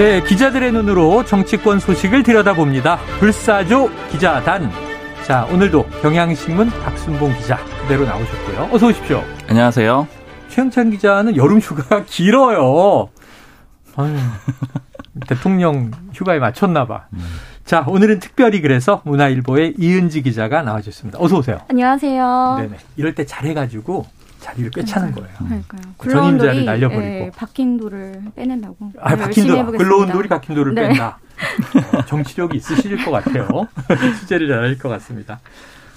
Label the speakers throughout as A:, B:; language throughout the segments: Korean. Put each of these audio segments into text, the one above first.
A: 네, 기자들의 눈으로 정치권 소식을 들여다봅니다. 불사조 기자단. 자, 오늘도 경향신문 박순봉 기자 그대로 나오셨고요. 어서 오십시오.
B: 안녕하세요.
A: 최영찬 기자는 여름 휴가가 길어요. 아유, 대통령 휴가에 맞췄나 봐. 자, 오늘은 특별히 그래서 문화일보의 이은지 기자가 나와주셨습니다. 어서 오세요.
C: 안녕하세요.
A: 네네. 이럴 때 잘해가지고 자리를 꿰차는 거예요.
C: 그러니까요.
A: 전임자를
C: 굴러온
A: 날려버리고.
C: 예, 박힌 돌을 빼낸다고.
A: 아, 박힌 돌. 글러온 돌이 박힌 돌을
C: 네.
A: 뺀다. 어, 정치력이 있으실 것 같아요. 취재를 잘할 것 같습니다.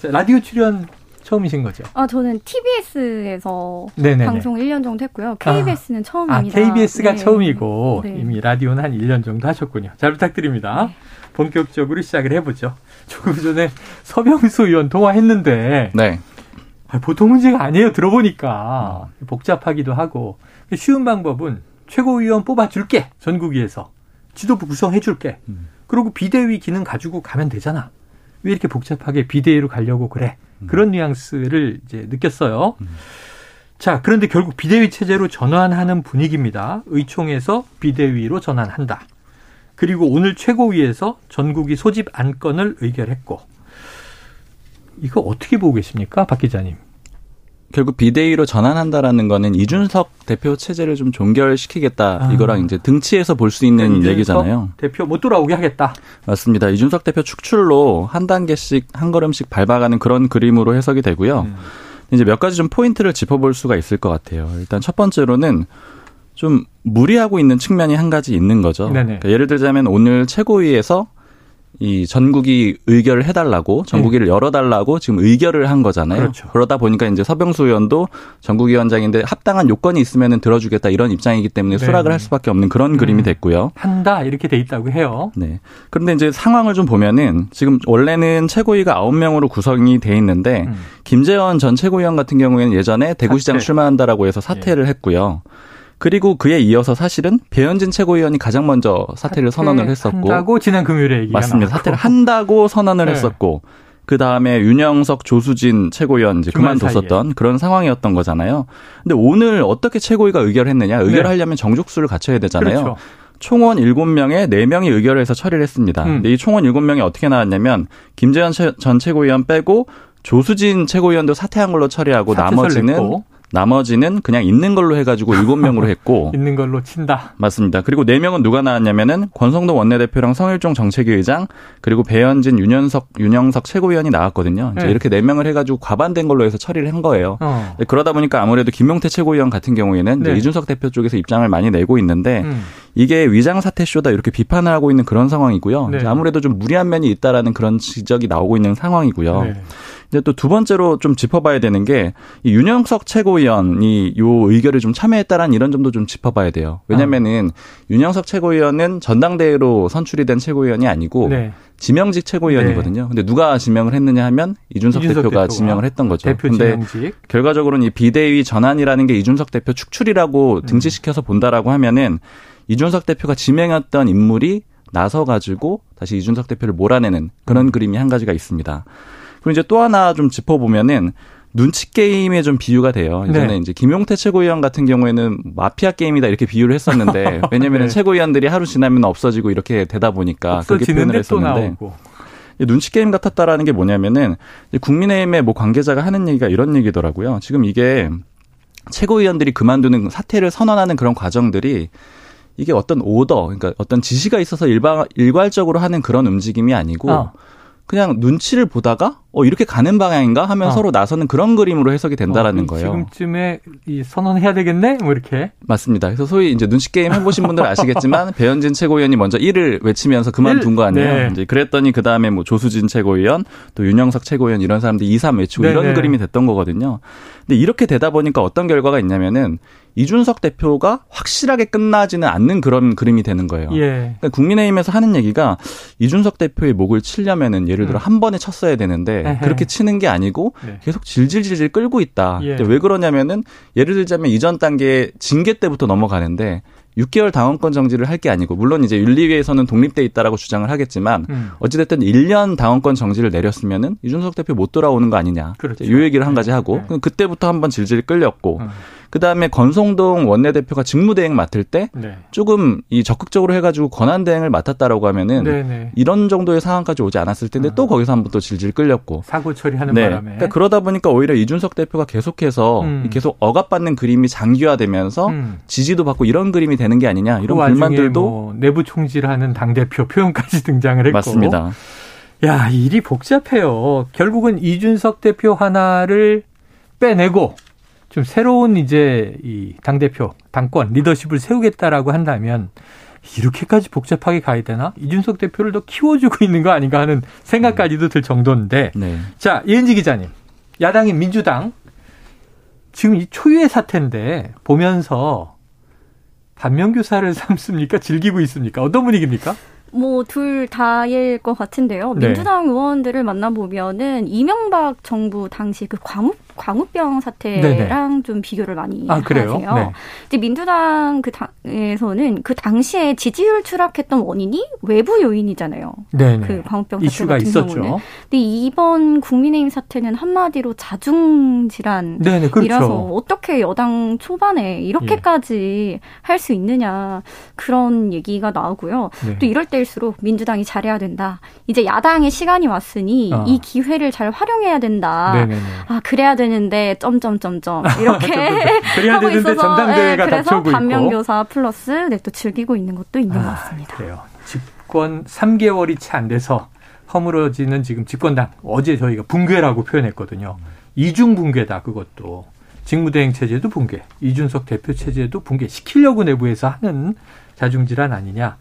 A: 자, 라디오 출연 처음이신 거죠?
C: 아, 저는 TBS에서
A: 네네네.
C: 방송 1년 정도 했고요. KBS는
A: 아,
C: 처음입니다.
A: KBS가
C: 네.
A: 처음이고
C: 네.
A: 이미 라디오는 한 1년 정도 하셨군요. 잘 부탁드립니다.
C: 네.
A: 본격적으로 시작을 해보죠. 조금 전에 서병수 의원 통화했는데
B: 네.
A: 아, 보통 문제가 아니에요. 들어보니까 복잡하기도 하고 쉬운 방법은 최고위원 뽑아줄게 전국위에서 지도부 구성해줄게. 그리고 비대위 기능 가지고 가면 되잖아. 왜 이렇게 복잡하게 비대위로 가려고 그래? 그런 뉘앙스를 이제 느꼈어요. 자, 그런데 결국 비대위 체제로 전환하는 분위기입니다. 의총에서 비대위로 전환한다. 그리고 오늘 최고위에서 전국위 소집 안건을 의결했고 이거 어떻게 보고 계십니까, 박 기자님?
B: 결국 비대위로 전환한다라는 거는 이준석 대표 체제를 좀 종결시키겠다.
A: 아.
B: 이거랑 이제 등치에서 볼 수 있는
A: 이준석
B: 얘기잖아요.
A: 대표 못 돌아오게 하겠다.
B: 맞습니다. 이준석 대표 축출로 한 단계씩 한 걸음씩 밟아가는 그런 그림으로 해석이 되고요.
A: 음.
B: 이제 몇 가지 좀 포인트를 짚어볼 수가 있을 것 같아요. 일단 첫 번째로는 좀 무리하고 있는 측면이 한 가지 있는 거죠. 그러니까 예를 들자면 오늘 최고위에서 이 전국이 의결을 해달라고 전국위를 열어달라고 지금 의결을 한 거잖아요.
A: 네. 그렇죠.
B: 러다 보니까 이제 서병수 의원도 전국위원장인데 합당한 요건이 있으면은 들어주겠다 이런 입장이기 때문에
A: 네.
B: 수락을 할 수밖에 없는 그런
A: 음.
B: 그림이 됐고요.
A: 한다 이렇게 돼 있다고 해요.
B: 네. 그런데 이제 상황을 좀 보면은 지금 원래는 최고위가 9명으로 구성이 돼 있는데
A: 음.
B: 김재원 전 최고위원 같은 경우에는 예전에 대구시장
A: 사퇴.
B: 출마한다라고 해서 사퇴를 했고요. 그리고 그에 이어서 사실은 배현진 최고위원이 가장 먼저 사퇴를 선언을 했었고
A: 한다고 지난 금요일에 얘기가
B: 맞습니다.
A: 나왔고.
B: 사퇴를 한다고 선언을
A: 네.
B: 했었고 그 다음에 윤영석, 조수진 최고위원 이제 그만뒀었던 그런 상황이었던 거잖아요. 근데 오늘 어떻게 최고위가 의결했느냐? 의결하려면 정족수를 갖춰야 되잖아요.
A: 네. 그렇죠.
B: 총원 7명에 4명이 의결을 해서 처리를 했습니다.
A: 음.
B: 근데 이 총원 7명이 어떻게 나왔냐면 김재현 최- 전 최고위원 빼고 조수진 최고위원도 사퇴한 걸로 처리하고 나머지는
A: 냈고.
B: 나머지는 그냥 있는 걸로 해가지고 7명으로 했고
A: 있는 걸로 친다.
B: 맞습니다. 그리고 4명은 누가 나왔냐면은 권성동 원내대표랑 성일종 정책위 의장 그리고 배현진 윤현석 윤영석 최고위원이 나왔거든요. 이제
A: 네.
B: 이렇게 4명을 해가지고 과반된 걸로 해서 처리를 한 거예요.
A: 어.
B: 네, 그러다 보니까 아무래도 김용태 최고위원 같은 경우에는 이제
A: 네.
B: 이준석 대표 쪽에서 입장을 많이 내고 있는데
A: 음.
B: 이게 위장 사퇴 쇼다 이렇게 비판을 하고 있는 그런 상황이고요.
A: 네.
B: 이제 아무래도 좀 무리한 면이 있다라는 그런 지적이 나오고 있는 상황이고요.
A: 네.
B: 이제 또 두 번째로 좀 짚어봐야 되는 게 이 윤영석 최고위원이 요 의결을 좀 참여했다라는 이런 점도 좀 짚어봐야 돼요. 왜냐면은 윤영석 최고위원은 전당대회로 선출이 된 최고위원이 아니고
A: 네.
B: 지명직 최고위원이거든요. 근데 누가 지명을 했느냐 하면 이준석,
A: 이준석
B: 대표가,
A: 대표가
B: 지명을 했던 거죠.
A: 대표
B: 근데
A: 지명직.
B: 결과적으로는 이 비대위 전환이라는 게 이준석 대표 축출이라고
A: 음.
B: 등치시켜서 본다라고 하면은 이준석 대표가 지명했던 인물이 나서 가지고 다시 이준석 대표를 몰아내는 그런 그림이 한 가지가 있습니다. 그리고 이제 또 하나 좀 짚어보면은 눈치 게임에 좀 비유가 돼요. 이전에
A: 네.
B: 이제 김용태 최고위원 같은 경우에는 마피아 게임이다 이렇게 비유를 했었는데 왜냐면은
A: 네.
B: 최고위원들이 하루 지나면 없어지고 이렇게 되다 보니까 그렇게 표현을 했었는데 눈치 게임 같았다라는 게 뭐냐면은 국민의힘의 뭐 관계자가 하는 얘기가 이런 얘기더라고요. 지금 이게 최고위원들이 그만두는 사퇴를 선언하는 그런 과정들이 이게 어떤 오더, 그러니까 어떤 지시가 있어서 일방 일괄적으로 하는 그런 움직임이 아니고
A: 어.
B: 그냥 눈치를 보다가 어 이렇게 가는 방향인가 하면
A: 어.
B: 서로 나서는 그런 그림으로 해석이 된다라는
A: 어,
B: 거예요.
A: 지금쯤에 이 선언해야 되겠네? 뭐 이렇게.
B: 맞습니다. 그래서 소위 이제 눈치 게임 해보신 분들 아시겠지만 배현진 최고위원이 먼저 1을 외치면서 그만둔 거 아니에요.
A: 네.
B: 이제 그랬더니 그 다음에 뭐 조수진 최고위원 또 윤영석 최고위원 이런 사람들이 2, 3 외치고
A: 네,
B: 이런
A: 네.
B: 그림이 됐던 거거든요. 근데 이렇게 되다 보니까 어떤 결과가 있냐면은 이준석 대표가 확실하게 끝나지는 않는 그런 그림이 되는 거예요.
A: 예.
B: 그러니까 국민의힘에서 하는 얘기가 이준석 대표의 목을 치려면은 예를 들어
A: 음.
B: 한 번에 쳤어야 되는데
A: 에헤.
B: 그렇게 치는 게 아니고
A: 네.
B: 계속 질질질질 끌고 있다.
A: 예.
B: 왜 그러냐면은 예를 들자면 이전 단계 징계 때부터 넘어가는데 6개월 당원권 정지를 할 게 아니고 물론 이제 윤리위에서는 독립돼 있다라고 주장을 하겠지만
A: 음.
B: 어찌됐든 1년 당원권 정지를 내렸으면은 이준석 대표 못 돌아오는 거 아니냐.
A: 그렇죠.
B: 요 얘기를 한 가지 하고
A: 네.
B: 그때부터 한번 질질 끌렸고
A: 음.
B: 그 다음에 건성동 원내대표가 직무대행 맡을 때
A: 네.
B: 조금 이 적극적으로 해가지고 권한 대행을 맡았다라고 하면은
A: 네네.
B: 이런 정도의 상황까지 오지 않았을 텐데
A: 아.
B: 또 거기서 한번 또 질질 끌렸고.
A: 사고 처리하는
B: 네.
A: 바람에.
B: 그러니까 그러다 보니까 오히려 이준석 대표가 계속해서
A: 음.
B: 계속 억압받는 그림이 장기화되면서
A: 음.
B: 지지도 받고 이런 그림이 되는 게 아니냐 이런
A: 그
B: 불만들도
A: 뭐 내부 총질하는 당 대표 표현까지 등장을 했고.
B: 맞습니다.
A: 야 일이 복잡해요. 결국은 이준석 대표 하나를 빼내고 좀 새로운 이제 이 당 대표 당권 리더십을 세우겠다라고 한다면 이렇게까지 복잡하게 가야 되나? 이준석 대표를 더 키워주고 있는 거 아닌가 하는 생각까지도 들 정도인데.
B: 네.
A: 자 이은지 기자님, 야당인 민주당 지금 이 초유의 사태인데 보면서 반면교사를 삼습니까? 즐기고 있습니까? 어떤 분위기입니까?
C: 뭐 둘 다일 것 같은데요.
A: 네.
C: 민주당 의원들을 만나보면은 이명박 정부 당시 그 광우 광우병 사태랑
A: 네네.
C: 좀 비교를 많이
A: 아?
C: 하세요.
A: 네.
C: 이제 민주당 그 당에서는 그 당시에 지지율 추락했던 원인이 외부 요인이잖아요.
A: 네네.
C: 그 광우병 사태
A: 이슈가
C: 같은
A: 있었죠.
C: 경우는. 근데 이번 국민의힘 사태는 한마디로 자중 질환.
A: 네네 그렇죠.
C: 이라서 어떻게 여당 초반에 이렇게까지 할수 있느냐 그런 얘기가 나오고요.
A: 네.
C: 또 이럴 때일수록 민주당이 잘해야 된다. 이제 야당의 시간이 왔으니
A: 아.
C: 이 기회를 잘 활용해야 된다.
A: 네네네.
C: 아 그래야 되는데 점점점점 이렇게
A: 그래야
C: 하고
A: 되는데
C: 있어서
A: 전당대회가
C: 네, 그래서. 반면교사 플러스 네, 또 즐기고 있는 것도 있는 것
A: 아,
C: 같습니다.
A: 그래요. 집권 3개월이 채 안 돼서 허물어지는 지금 집권당 어제 저희가 붕괴라고 표현했거든요. 이중 붕괴다 그것도 직무대행 체제도 붕괴, 이준석 대표 체제도 붕괴 시키려고 내부에서 하는 자중질환 아니냐.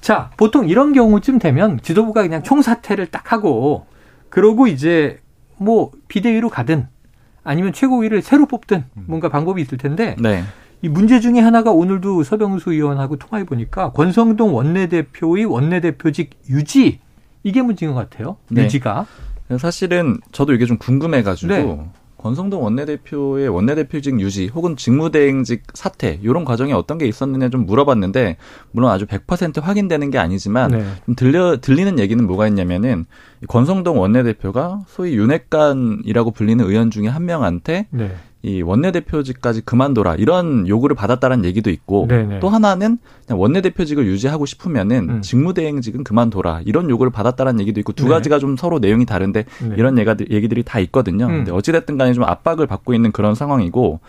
A: 자, 보통 이런 경우쯤 되면 지도부가 그냥 총사퇴를 딱 하고 그러고 이제 뭐 비대위로 가든 아니면 최고위를 새로 뽑든 뭔가 방법이 있을 텐데
B: 네.
A: 이 문제 중에 하나가 오늘도 서병수 의원하고 통화해 보니까 권성동 원내대표의 원내대표직 유지 이게 문제인 것 같아요.
B: 네.
A: 유지가
B: 사실은 저도 이게 좀 궁금해가지고
A: 네.
B: 권성동 원내대표의 원내대표직 유지 혹은 직무대행직 사퇴 이런 과정에 어떤 게 있었느냐 좀 물어봤는데 물론 아주 100% 확인되는 게 아니지만
A: 네.
B: 좀 들려 들리는 얘기는 뭐가 있냐면은 이 권성동 원내대표가 소위 윤핵관이라고 불리는 의원 중에 한 명한테
A: 네.
B: 이 원내대표직까지 그만둬라 이런 요구를 받았다는 얘기도 있고
A: 네네.
B: 또 하나는 그냥 원내대표직을 유지하고 싶으면은
A: 음.
B: 직무대행직은 그만둬라 이런 요구를 받았다는 얘기도 있고 두
A: 네.
B: 가지가 좀 서로 내용이 다른데
A: 네.
B: 이런 얘가, 얘기들이 다 있거든요.
A: 음.
B: 근데 어찌됐든 간에 좀 압박을 받고 있는 그런 상황이고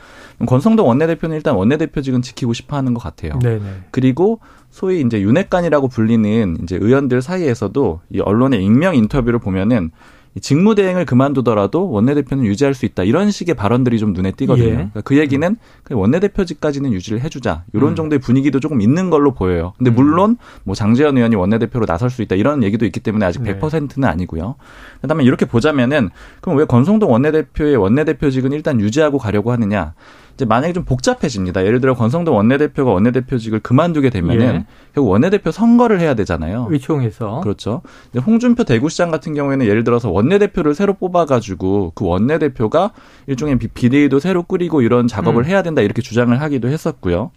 B: 권성동 원내대표는 일단 원내대표직은 지키고 싶어 하는 것 같아요.
A: 네네.
B: 그리고 소위 이제 윤핵관이라고 불리는 이제 의원들 사이에서도 이 언론의 익명 인터뷰를 보면은 이 직무 대행을 그만두더라도 원내대표는 유지할 수 있다 이런 식의 발언들이 좀 눈에 띄거든요.
A: 예.
B: 그러니까 그 얘기는 그 원내대표직까지는 유지를 해주자 이런
A: 음.
B: 정도의 분위기도 조금 있는 걸로 보여요. 근데
A: 음.
B: 물론 뭐 장재현 의원이 원내대표로 나설 수 있다 이런 얘기도 있기 때문에 아직
A: 네.
B: 100%는 아니고요. 그다음에 이렇게 보자면은 그럼 왜 권성동 원내대표의 원내대표직은 일단 유지하고 가려고 하느냐? 이제 만약에 좀 복잡해집니다. 예를 들어 권성동 원내대표가 원내대표직을 그만두게 되면은
A: 예.
B: 결국 원내대표 선거를 해야 되잖아요.
A: 의총에서
B: 그렇죠. 홍준표 대구시장 같은 경우에는 예를 들어서 원내대표를 새로 뽑아가지고 그 원내대표가 일종의 비- 비대위도 새로 꾸리고 이런 작업을
A: 음.
B: 해야 된다 이렇게 주장을 하기도 했었고요.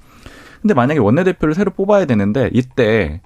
B: 근데 만약에 원내대표를 새로 뽑아야 되는데 이때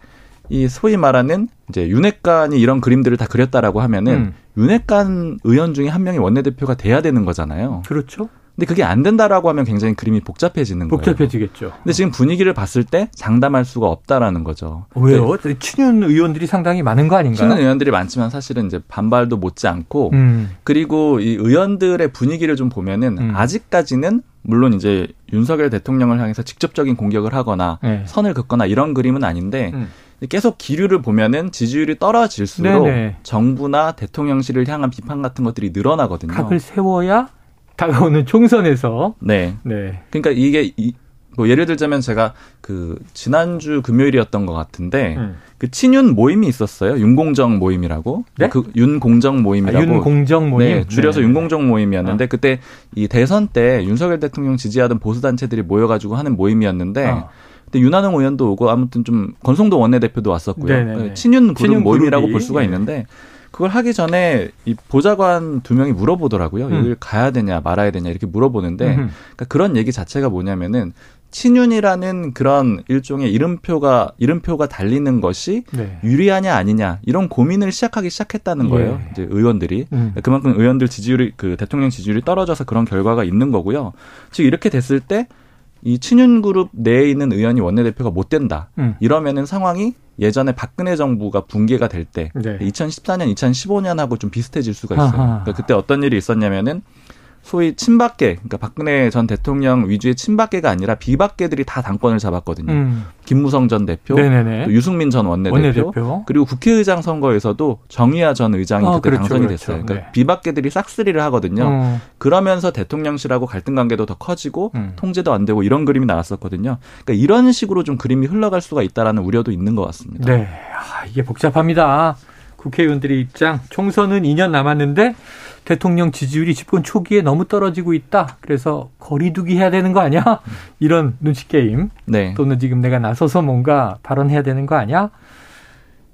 B: 이 소위 말하는 이제 윤핵관이 이런 그림들을 다 그렸다라고 하면은
A: 음.
B: 윤핵관 의원 중에 한 명이 원내대표가 돼야 되는 거잖아요.
A: 그렇죠.
B: 근데 그게 안 된다라고 하면 굉장히 그림이 복잡해지는 거예요.
A: 복잡해지겠죠.
B: 근데 지금 분위기를 봤을 때 장담할 수가 없다라는 거죠.
A: 왜요? 친윤 의원들이 상당히 많은 거 아닌가요?
B: 신은 의원들이 많지만 사실은 이제 반발도 못지 않고
A: 음.
B: 그리고 이 의원들의 분위기를 좀 보면은
A: 음.
B: 아직까지는 물론 이제 윤석열 대통령을 향해서 직접적인 공격을 하거나
A: 네.
B: 선을 긋거나 이런 그림은 아닌데
A: 음.
B: 계속 기류를 보면은 지지율이 떨어질수록 네네. 정부나 대통령실을 향한 비판 같은 것들이 늘어나거든요.
A: 각을 세워야 다가오는 총선에서.
B: 네. 네. 그러니까 이게 이, 뭐 예를 들자면 제가 그 지난주 금요일이었던 것 같은데 음. 그 친윤 모임이 있었어요. 윤공정 모임이라고.
A: 네?
B: 그 윤공정 모임이라고. 아,
A: 윤공정 모임.
B: 네, 줄여서 네. 윤공정 모임이었는데 어. 그때 이 대선 때 윤석열 대통령 지지하던 보수 단체들이 모여가지고 하는 모임이었는데. 어. 그때 윤한홍 의원도 오고 아무튼 좀 권성도 원내대표도 왔었고요. 네네네. 친윤 그룹 친윤 모임이라고 볼 수가 네. 있는데 그걸 하기 전에 이 보좌관 두 명이 물어보더라고요. 음. 여길 가야 되냐 말아야 되냐 이렇게 물어보는데 그러니까 그런 얘기 자체가 뭐냐면은 친윤이라는 그런 일종의 이름표가 이름표가 달리는 것이 네. 유리하냐 아니냐 이런 고민을 시작하기 시작했다는 예. 거예요. 예. 이제 의원들이 음. 그만큼 의원들 지지율이 그 대통령 지지율이 떨어져서 그런 결과가 있는 거고요. 즉 이렇게 됐을 때 이 친윤 그룹 내에 있는 의원이 원내대표가 못 된다. 음. 이러면은 상황이 예전에 박근혜 정부가 붕괴가 될때 네. 2014년, 2015년하고 좀 비슷해질 수가 있어요. 그러니까 그때 어떤 일이 있었냐면은 소위 친박계, 그러니까 박근혜 전 대통령 위주의 친박계가 아니라 비박계들이 다 당권을 잡았거든요. 음. 김무성 전 대표, 또 유승민 전 원내대표, 원내대표, 그리고 국회의장 선거에서도 정의아 전 의장이 어, 그때 그렇죠, 당선이 그렇죠. 됐어요. 그러니까 네. 비박계들이 싹쓸이를 하거든요. 음. 그러면서 대통령실하고 갈등 관계도 더 커지고 음. 통제도 안 되고 이런 그림이 나왔었거든요. 그러니까 이런 식으로 좀 그림이 흘러갈 수가 있다라는 우려도 있는 것 같습니다.
A: 네, 아, 이게 복잡합니다. 국회의원들의 입장, 총선은 2년 남았는데 대통령 지지율이 집권 초기에 너무 떨어지고 있다. 그래서 거리두기 해야 되는 거 아니야? 이런 눈치 게임. 네. 또는 지금 내가 나서서 뭔가 발언해야 되는 거 아니야?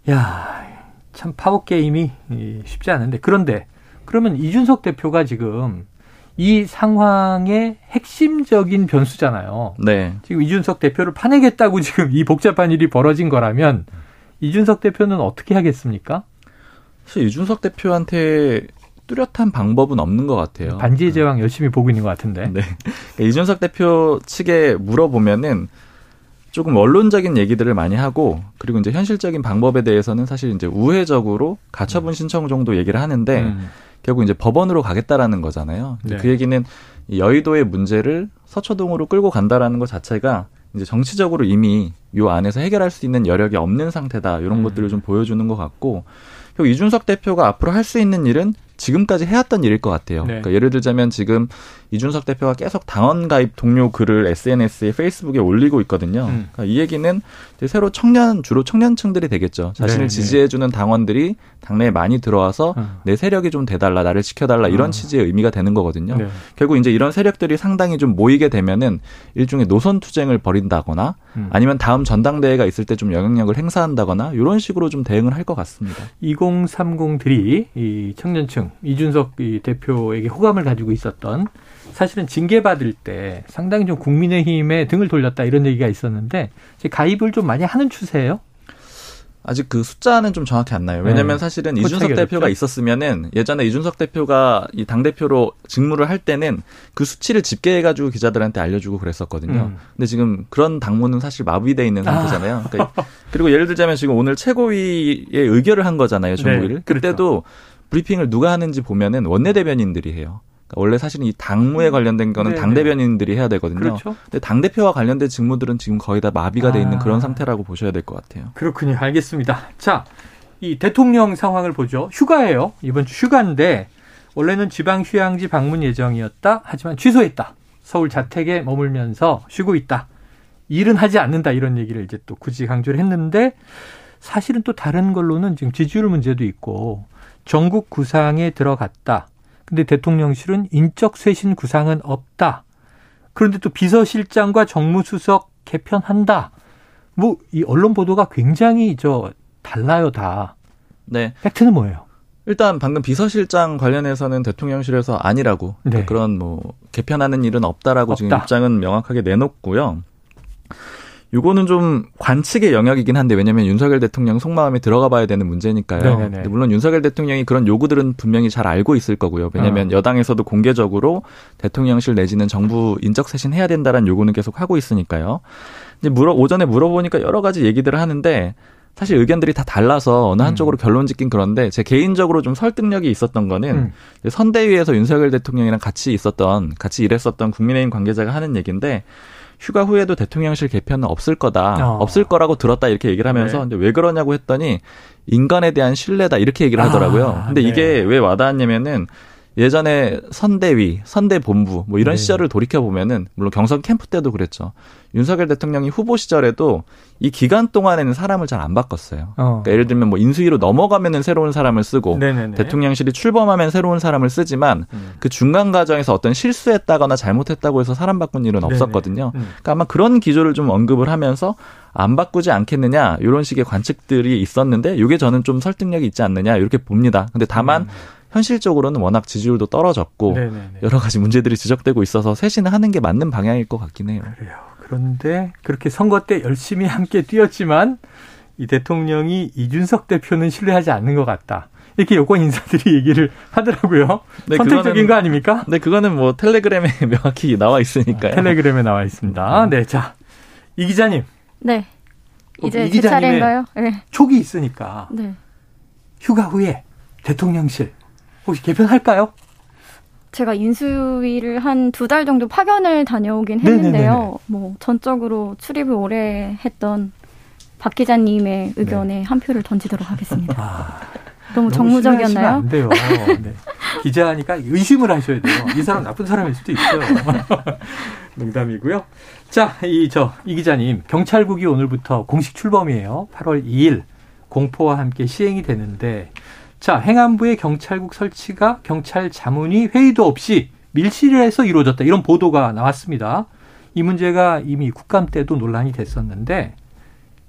A: 야, 참 파워 게임이 쉽지 않은데 그런데 그러면 이준석 대표가 지금 이 상황의 핵심적인 변수잖아요. 네. 지금 이준석 대표를 파내겠다고 지금 이 복잡한 일이 벌어진 거라면 이준석 대표는 어떻게 하겠습니까?
B: 사실 이준석 대표한테 뚜렷한 방법은 없는 것 같아요.
A: 반지의 제왕 열심히 보고 있는 것 같은데.
B: 네. 이준석 대표 측에 물어보면은 조금 원론적인 얘기들을 많이 하고 그리고 이제 현실적인 방법에 대해서는 사실 이제 우회적으로 가처분 신청 정도 얘기를 하는데 음. 결국 이제 법원으로 가겠다라는 거잖아요. 네. 그 얘기는 여의도의 문제를 서초동으로 끌고 간다라는 것 자체가 이제 정치적으로 이미 요 안에서 해결할 수 있는 여력이 없는 상태다 이런 음. 것들을 좀 보여주는 것 같고 그리고 이준석 대표가 앞으로 할 수 있는 일은 지금까지 해왔던 일일 것 같아요. 네. 그러니까 예를 들자면 지금 이준석 대표가 계속 당원 가입 동료 글을 SNS에 페이스북에 올리고 있거든요. 음. 그러니까 이 얘기는 새로 청년 주로 청년층들이 되겠죠. 자신을 네, 네. 지지해주는 당원들이 당내에 많이 들어와서 음. 내 세력이 좀 돼달라, 나를 지켜달라 이런 음. 취지의 의미가 되는 거거든요. 네. 결국 이제 이런 세력들이 상당히 좀 모이게 되면은 일종의 노선 투쟁을 벌인다거나 음. 아니면 다음 전당대회가 있을 때 좀 영향력을 행사한다거나 이런 식으로 좀 대응을 할 것 같습니다.
A: 2030들이 이 청년층 이준석 이 대표에게 호감을 가지고 있었던 사실은 징계받을 때 상당히 좀 국민의힘에 등을 돌렸다 이런 얘기가 있었는데 가입을 좀 많이 하는 추세예요.
B: 아직 그 숫자는 좀 정확히 안 나요. 왜냐면 네. 사실은 이준석 대표가 있었으면은 예전에 이준석 대표가 이 당대표로 직무를 할 때는 그 수치를 집계해가지고 기자들한테 알려주고 그랬었거든요. 음. 근데 지금 그런 당무는 사실 마비돼 있는 상태잖아요. 아. 그러니까 그리고 예를 들자면 지금 오늘 최고위에 의결을 한 거잖아요. 정부위를. 네, 그렇죠. 그때도 브리핑을 누가 하는지 보면은 원내대변인들이 해요. 그러니까 원래 사실은 이 당무에 음. 관련된 거는 네, 당 네. 대변인들이 해야 되거든요. 그렇죠. 근데 당 대표와 관련된 직무들은 지금 거의 다 마비가 돼 있는 아. 그런 상태라고 보셔야 될 것 같아요.
A: 그렇군요. 알겠습니다. 자, 이 대통령 상황을 보죠. 휴가예요. 이번 주 휴가인데 원래는 지방 휴양지 방문 예정이었다. 하지만 취소했다. 서울 자택에 머물면서 쉬고 있다. 일은 하지 않는다 이런 얘기를 이제 또 굳이 강조를 했는데 사실은 또 다른 걸로는 지금 지지율 문제도 있고 전국 구상에 들어갔다. 근데 대통령실은 인적 쇄신 구상은 없다. 그런데 또 비서실장과 정무수석 개편한다. 뭐 이 언론 보도가 굉장히 저 달라요 다. 네. 팩트는 뭐예요?
B: 일단 방금 비서실장 관련해서는 대통령실에서 아니라고 네. 그런 뭐 개편하는 일은 없다라고 없다. 지금 입장은 명확하게 내놓고요. 요거는 좀 관측의 영역이긴 한데 왜냐면 윤석열 대통령 속마음에 들어가 봐야 되는 문제니까요. 물론 윤석열 대통령이 그런 요구들은 분명히 잘 알고 있을 거고요. 왜냐면 어. 여당에서도 공개적으로 대통령실 내지는 정부 인적 쇄신 해야 된다라는 요구는 계속 하고 있으니까요. 이제 물어 오전에 물어보니까 여러 가지 얘기들을 하는데 사실 의견들이 다 달라서 어느 한쪽으로 음. 결론 짓긴 그런데 제 개인적으로 좀 설득력이 있었던 거는 음. 선대위에서 윤석열 대통령이랑 같이 있었던 같이 일했었던 국민의힘 관계자가 하는 얘기인데 휴가 후에도 대통령실 개편은 없을 거다. 어. 없을 거라고 들었다 이렇게 얘기를 하면서 네. 근데 왜 그러냐고 했더니 인간에 대한 신뢰다 이렇게 얘기를 하더라고요. 아, 근데 네. 이게 왜 와닿았냐면은 예전에 선대위, 선대본부 뭐 이런 네. 시절을 돌이켜 보면은 물론 경선 캠프 때도 그랬죠. 윤석열 대통령이 후보 시절에도 이 기간 동안에는 사람을 잘 안 바꿨어요. 어. 그러니까 예를 들면 뭐 인수위로 넘어가면은 새로운 사람을 쓰고 네네네. 대통령실이 출범하면 새로운 사람을 쓰지만 음. 그 중간 과정에서 어떤 실수했다거나 잘못했다고 해서 사람 바꾼 일은 없었거든요. 음. 그러니까 아마 그런 기조를 좀 언급을 하면서 안 바꾸지 않겠느냐 이런 식의 관측들이 있었는데 이게 저는 좀 설득력이 있지 않느냐 이렇게 봅니다. 근데 다만 음. 현실적으로는 워낙 지지율도 떨어졌고 네네네. 여러 가지 문제들이 지적되고 있어서 쇄신을 하는 게 맞는 방향일 것 같긴 해요.
A: 그래요. 그런데 그렇게 선거 때 열심히 함께 뛰었지만 이 대통령이 이준석 대표는 신뢰하지 않는 것 같다. 이렇게 여권 인사들이 얘기를 하더라고요. 네, 선택적인 그거는, 거 아닙니까?
B: 네, 그거는 뭐 텔레그램에 명확히 나와 있으니까요.
A: 텔레그램에 나와 있습니다. 네, 자, 이 기자님.
C: 네. 이제 제 차례인가요? 네.
A: 촉이 있으니까. 네. 휴가 후에 대통령실 혹시 개편할까요?
C: 제가 인수위를 한 두 달 정도 파견을 다녀오긴 했는데요. 네네네네. 뭐 전적으로 출입을 오래 했던 박 기자님의 의견에 네. 한 표를 던지도록 하겠습니다. 아, 너무 정무적이었나요?
A: 안 돼요. 네. 기자니까 의심을 하셔야 돼요. 이 사람 나쁜 사람일 수도 있어요. 농담이고요. 자, 이 저 이 기자님 경찰국이 오늘부터 공식 출범이에요. 8월 2일 공포와 함께 시행이 되는데 자, 행안부의 경찰국 설치가 경찰 자문위 회의도 없이 밀실에서 이루어졌다. 이런 보도가 나왔습니다. 이 문제가 이미 국감 때도 논란이 됐었는데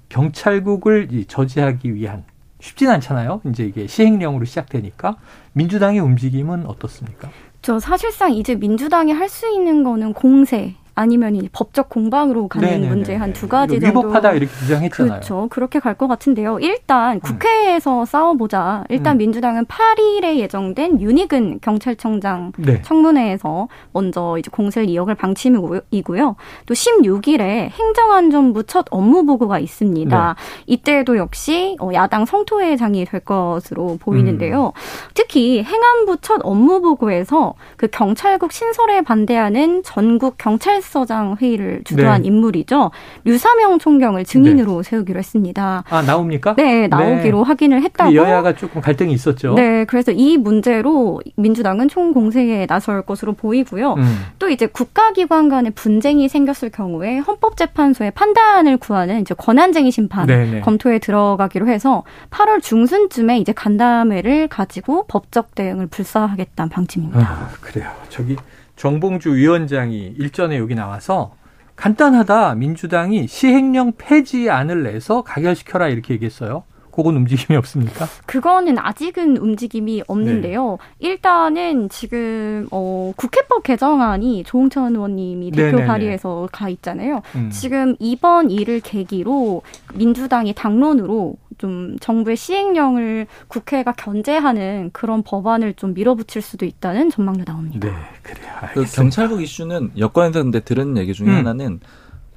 A: 경찰국을 저지하기 위한 쉽진 않잖아요. 이제 이게 시행령으로 시작되니까 민주당의 움직임은 어떻습니까?
C: 저 사실상 이제 민주당이 할 수 있는 거는 공세 아니면 이 법적 공방으로 가는 네네네. 문제 한 두 가지 정도
A: 위법하다 이렇게 주장했잖아요.
C: 그렇죠. 그렇게 갈 것 같은데요. 일단 음. 국회에서 음. 싸워보자. 일단 음. 민주당은 8일에 예정된 윤희근 경찰청장 네. 청문회에서 먼저 이제 공세를 이어갈 방침이고요. 또 16일에 행정안전부 첫 업무 보고가 있습니다. 네. 이때도 역시 어, 야당 성토회장이 될 것으로 보이는데요. 음. 특히 행안부 첫 업무 보고에서 그 경찰국 신설에 반대하는 전국 경찰 서장 회의를 주도한 네. 인물이죠. 류사명 총경을 증인으로 네. 세우기로 했습니다.
A: 아 나옵니까?
C: 네, 나오기로 네. 확인을 했다고.
A: 여야가 조금 갈등이 있었죠.
C: 네, 그래서 이 문제로 민주당은 총공세에 나설 것으로 보이고요. 음. 또 이제 국가기관 간의 분쟁이 생겼을 경우에 헌법재판소의 판단을 구하는 이제 권한쟁의 심판 네네. 네. 검토에 들어가기로 해서 8월 중순쯤에 이제 간담회를 가지고 법적 대응을 불사하겠다는 방침입니다. 아,
A: 그래요. 저기 정봉주 위원장이 일전에 여기 나와서 간단하다. 민주당이 시행령 폐지안을 내서 가결시켜라 이렇게 얘기했어요. 그건 움직임이 없습니까?
C: 그거는 아직은 움직임이 없는데요. 네. 일단은 지금 어, 국회법 개정안이 조홍천 의원님이 대표 네네네. 발의해서 가 있잖아요. 음. 지금 이번 일을 계기로 민주당이 당론으로 좀 정부의 시행령을 국회가 견제하는 그런 법안을 좀 밀어붙일 수도 있다는 전망도 나옵니다.
A: 네, 그래요.
B: 그 경찰국 이슈는 여권에서 근데 들은 얘기 중에 음. 하나는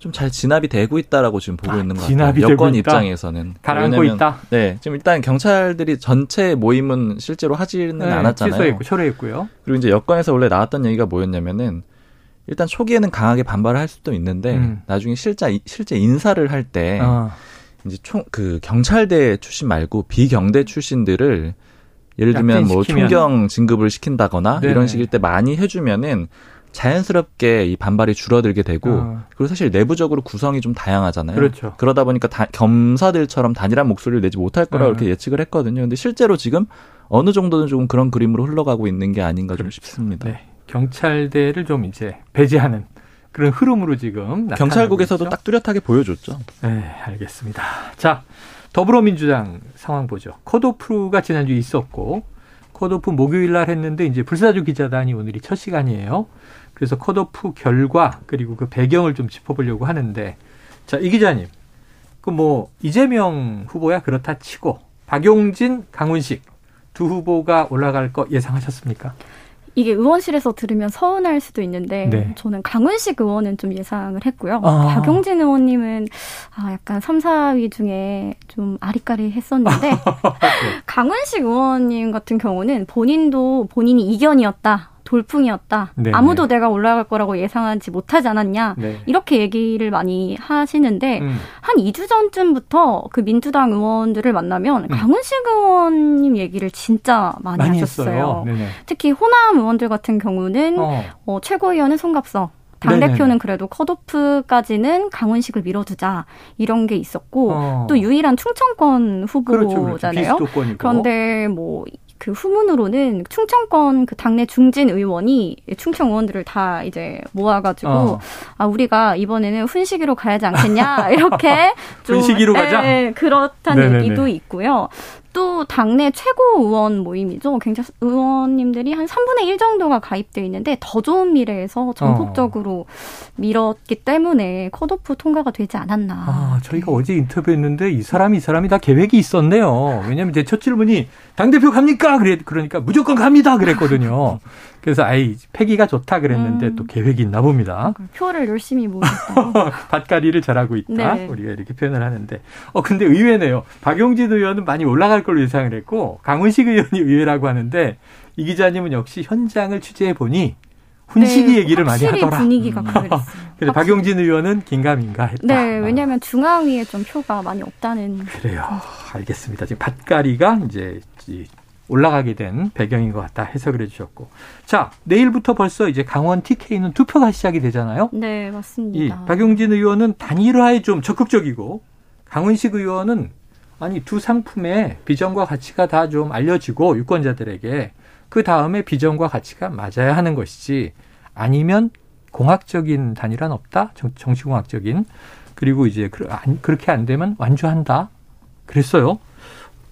B: 좀 잘 진압이 되고 있다라고 지금 보고 아, 있는 것 같아요. 여권 입장에서는
A: 가라앉고 있다.
B: 네, 지금 일단 경찰들이 전체 모임은 실제로 하지는 네, 않았잖아요.
A: 취소했고 철회했고요.
B: 그리고 이제 여권에서 원래 나왔던 얘기가 뭐였냐면은 일단 초기에는 강하게 반발을 할 수도 있는데 음. 나중에 실제 실제 인사를 할때 어. 이제 총 그 경찰대 출신 말고 비경대 출신들을 예를 들면 뭐 총경 진급을 시킨다거나 네네. 이런 식일 때 많이 해주면은 자연스럽게 이 반발이 줄어들게 되고 어. 그리고 사실 내부적으로 구성이 좀 다양하잖아요.
A: 그렇죠.
B: 그러다 보니까 다, 겸사들처럼 단일한 목소리를 내지 못할 거라고 어. 이렇게 예측을 했거든요. 근데 실제로 지금 어느 정도는 조금 그런 그림으로 흘러가고 있는 게 아닌가 그렇죠. 좀 싶습니다. 네.
A: 경찰대를 좀 이제 배제하는 그런 흐름으로 지금
B: 경찰국에서도 딱 뚜렷하게 보여줬죠.
A: 네, 알겠습니다. 자, 더불어민주당 상황 보죠. 컷오프가 지난주에 있었고 컷오프 목요일 날 했는데 이제 불사조 기자단이 오늘이 첫 시간이에요. 그래서 컷오프 결과 그리고 그 배경을 좀 짚어보려고 하는데 자, 이 기자님. 그 뭐 이재명 후보야 그렇다 치고 박용진, 강훈식 두 후보가 올라갈 거 예상하셨습니까?
C: 이게 의원실에서 들으면 서운할 수도 있는데 네. 저는 강훈식 의원은 좀 예상을 했고요. 아. 박용진 의원님은 아, 약간 3, 4위 중에 좀 아리까리 했었는데 네. 강훈식 의원님 같은 경우는 본인도 본인이 이견이었다. 돌풍이었다. 네 아무도 내가 올라갈 거라고 예상하지 못하지 않았냐. 네. 이렇게 얘기를 많이 하시는데 음. 한 2주 전쯤부터 그 민주당 의원들을 만나면 음. 강훈식 의원님 얘기를 진짜 많이, 많이 하셨어요. 특히 호남 의원들 같은 경우는 어. 어, 최고위원은 송갑석, 당대표는 그래도 컷오프까지는 강훈식을 밀어두자 이런 게 있었고 어. 또 유일한 충청권 후보잖아요. 그렇죠, 그렇죠. 그런데 뭐 그 후문으로는 충청권 그 당내 중진 의원이 충청 의원들을 다 이제 모아가지고 어. 아 우리가 이번에는 훈시기로 가야지 않겠냐 이렇게
A: 좀 훈시기로 가자.
C: 예, 예 그렇다는 네네네. 얘기도 있고요. 또 당내 최고 의원 모임이죠. 굉장히 의원님들이 한 3분의 1 정도가 가입돼 있는데 더 좋은 미래에서 전폭적으로 어. 밀었기 때문에 컷오프 통과가 되지 않았나.
A: 아, 저희가 어제 인터뷰했는데 이 사람이 이 사람이 다 계획이 있었네요. 왜냐하면 제 첫 질문이 당대표 갑니까? 그래, 그러니까 무조건 갑니다. 그랬거든요. 그래서 아이 패기가 좋다 그랬는데 음. 또 계획이 있나 봅니다.
C: 아, 표를 열심히 모으겠다.
A: 밭가리를 잘하고 있다. 네. 우리가 이렇게 표현을 하는데. 어 근데 의외네요. 박용진 의원은 많이 올라갈 걸로 예상을 했고 강훈식 의원이 의외라고 하는데 이 기자님은 역시 현장을 취재해 보니 훈식이 네, 얘기를 많이 하더라.
C: 분위기가 그랬어요.
A: 그래서 박용진 의원은 긴가민가 했다.
C: 네, 왜냐하면 중앙위에 좀 표가 많이 없다는.
A: 그래요. 알겠습니다. 지금 밭가리가 이제 올라가게 된 배경인 것 같다 해석을 해주셨고 자 내일부터 벌써 이제 강원 TK는 투표가 시작이 되잖아요.
C: 네 맞습니다.
A: 이 박용진 의원은 단일화에 좀 적극적이고 강훈식 의원은 아니 두 상품의 비전과 가치가 다 좀 알려지고 유권자들에게 그 다음에 비전과 가치가 맞아야 하는 것이지 아니면 공학적인 단일화는 없다 정 치공학적인 그리고 이제 그렇게 안 되면 완주한다 그랬어요.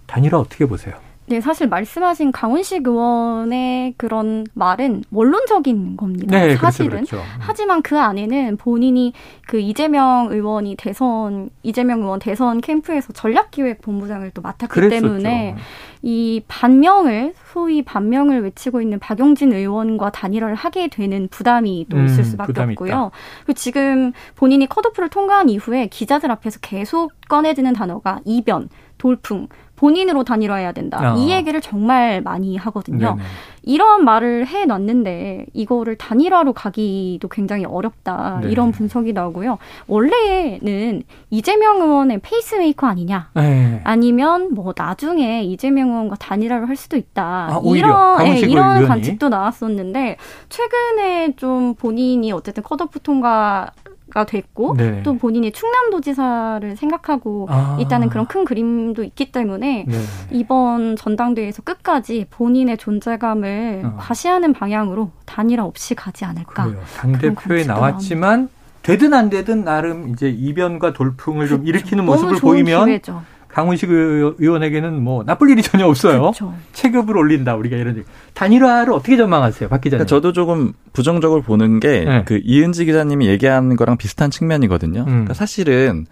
A: 단일화 어떻게 보세요?
C: 네, 사실 말씀하신 강훈식 의원의 그런 말은 원론적인 겁니다. 네, 그렇죠, 사실은. 그렇죠, 그렇죠. 하지만 그 안에는 본인이 그 이재명 의원이 대선 이재명 의원 대선 캠프에서 전략기획본부장을 또 맡았기 그랬었죠. 때문에 이 반명을 소위 반명을 외치고 있는 박용진 의원과 단일화를 하게 되는 부담이 또 음, 있을 수밖에 없고요. 그리고 지금 본인이 컷오프를 통과한 이후에 기자들 앞에서 계속 꺼내지는 단어가 이변, 돌풍, 본인으로 단일화해야 된다. 어. 이 얘기를 정말 많이 하거든요. 네네. 이런 말을 해 놨는데 이거를 단일화로 가기도 굉장히 어렵다. 네. 이런 분석이 나오고요. 원래는 이재명 의원의 페이스메이커 아니냐? 네. 아니면 뭐 나중에 이재명 의원과 단일화를 할 수도 있다. 아, 이런 네, 이런 관측도 나왔었는데 최근에 좀 본인이 어쨌든 컷오프 통과가 됐고 네. 또 본인이 충남도지사를 생각하고 아. 있다는 그런 큰 그림도 있기 때문에 네. 이번 전당대회에서 끝까지 본인의 존재감을 어. 과시하는 방향으로 단일화 없이 가지 않을까.
A: 당 대표에 나왔지만 되든 안 되든 나름 이제 이변과 돌풍을 그렇죠. 좀 일으키는 모습을 보이면 기회죠. 강훈식 의원에게는 뭐 나쁠 일이 전혀 없어요. 그렇죠. 체급을 올린다 우리가 이런 얘기. 단일화를 어떻게 전망하세요, 박 기자님?
B: 그러니까 저도 조금 부정적으로 보는 게그 네. 그 이은지 기자님이 얘기하는 거랑 비슷한 측면이거든요. 음. 그러니까 사실은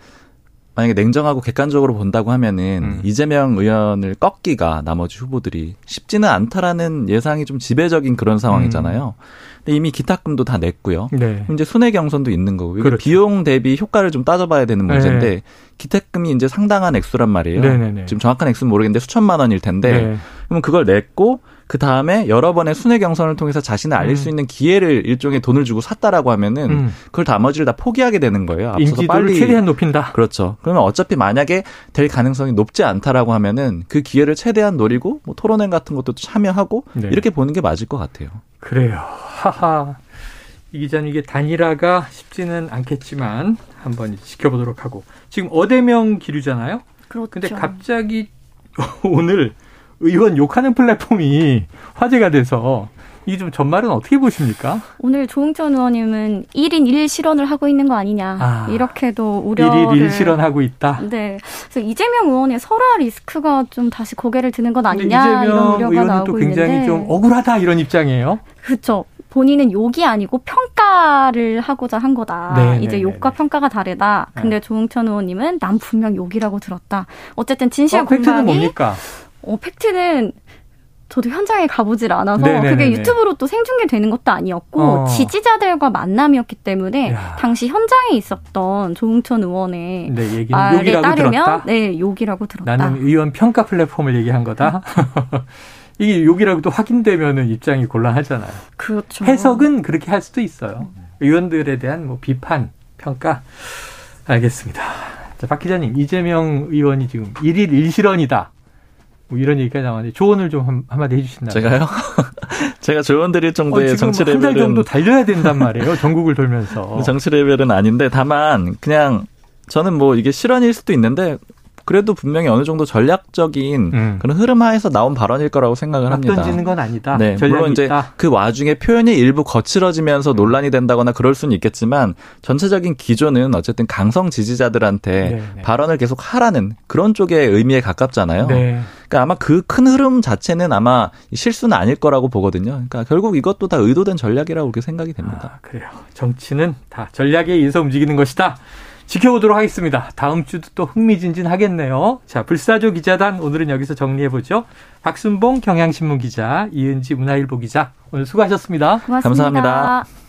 B: 만약에 냉정하고 객관적으로 본다고 하면은 음. 이재명 의원을 꺾기가 나머지 후보들이 쉽지는 않다라는 예상이 좀 지배적인 그런 상황이잖아요. 음. 근데 이미 기탁금도 다 냈고요. 네. 이제 순회 경선도 있는 거고 그렇죠. 비용 대비 효과를 좀 따져봐야 되는 문제인데 네. 기탁금이 이제 상당한 액수란 말이에요. 네네네. 지금 정확한 액수는 모르겠는데 수천만 원일 텐데 네. 그러면 그걸 냈고 그 다음에 여러 번의 순회 경선을 통해서 자신을 알릴 음. 수 있는 기회를 일종의 돈을 주고 샀다라고 하면은 음. 그걸 나머지를 다 포기하게 되는 거예요.
A: 앞서서 빨리 최대한 높인다.
B: 그렇죠. 그러면 어차피 만약에 될 가능성이 높지 않다라고 하면은 그 기회를 최대한 노리고 뭐 토론회 같은 것도 참여하고 네. 이렇게 보는 게 맞을 것 같아요.
A: 그래요. 하하. 이 기자는 이게 단일화가 쉽지는 않겠지만 한번 지켜보도록 하고 지금 어대명 기류잖아요.
C: 그렇죠.
A: 근데 갑자기 오늘 의원 욕하는 플랫폼이 화제가 돼서 이게 좀 전말은 어떻게 보십니까?
C: 오늘 조응천 의원님은 1인 1 실언을 하고 있는 거 아니냐. 아, 이렇게도 우려를.
A: 1인 1 실언하고 있다?
C: 네. 그래서 이재명 의원의 설화 리스크가 좀 다시 고개를 드는 것 아니냐. 이런 우려가 나오고 또
A: 굉장히
C: 있는데.
A: 좀 억울하다 이런 입장이에요.
C: 그렇죠. 본인은 욕이 아니고 평가를 하고자 한 거다. 네네네네. 이제 네, 욕과 네, 네. 평가가 다르다. 근데 조응천 의원님은 난 분명 욕이라고 들었다. 어쨌든 진실 어, 공방이
A: 팩트는 뭡니까?
C: 어, 팩트는 저도 현장에 가보질 않아서 네네네네. 그게 유튜브로 또 생중계되는 것도 아니었고 어. 지지자들과 만남이었기 때문에 야. 당시 현장에 있었던 조응천 의원의 네, 얘기는 말에 따르면 들었다? 네 욕이라고 들었다.
A: 나는 의원 평가 플랫폼을 얘기한 거다. 이게 욕이라고 또 확인되면은 입장이 곤란하잖아요.
C: 그렇죠.
A: 해석은 그렇게 할 수도 있어요. 의원들에 대한 뭐 비판, 평가. 알겠습니다. 자, 박 기자님, 이재명 의원이 지금 일일 일실언이다. 뭐 이런 얘기가 나왔는데 조언을 좀 한마디 해주신다면.
B: 제가요? 제가 조언 드릴 정도의 어, 정치 레벨은
A: 한 달 정도 달려야 된단 말이에요. 전국을 돌면서.
B: 정치 레벨은 아닌데 다만 그냥 저는 뭐 이게 실언일 수도 있는데 그래도 분명히 어느 정도 전략적인 음. 그런 흐름 하에서 나온 발언일 거라고 생각을 합니다.
A: 던지는 건 아니다.
B: 네, 물론 이제
A: 있다.
B: 그 와중에 표현이 일부 거칠어지면서 논란이 된다거나 그럴 수는 있겠지만 전체적인 기조는 어쨌든 강성 지지자들한테 네네. 네. 발언을 계속 하라는 그런 쪽의 의미에 가깝잖아요. 네. 그러니까 아마 그 큰 흐름 자체는 아마 실수는 아닐 거라고 보거든요. 그러니까 결국 이것도 다 의도된 전략이라고 그렇게 생각이 됩니다.
A: 아, 그래요. 정치는 다 전략에 의해서 움직이는 것이다. 지켜보도록 하겠습니다. 다음 주도 또 흥미진진하겠네요. 자, 불사조 기자단 오늘은 여기서 정리해보죠. 박순봉 경향신문 기자, 이은지 문화일보 기자, 오늘 수고하셨습니다
C: 고맙습니다. 감사합니다.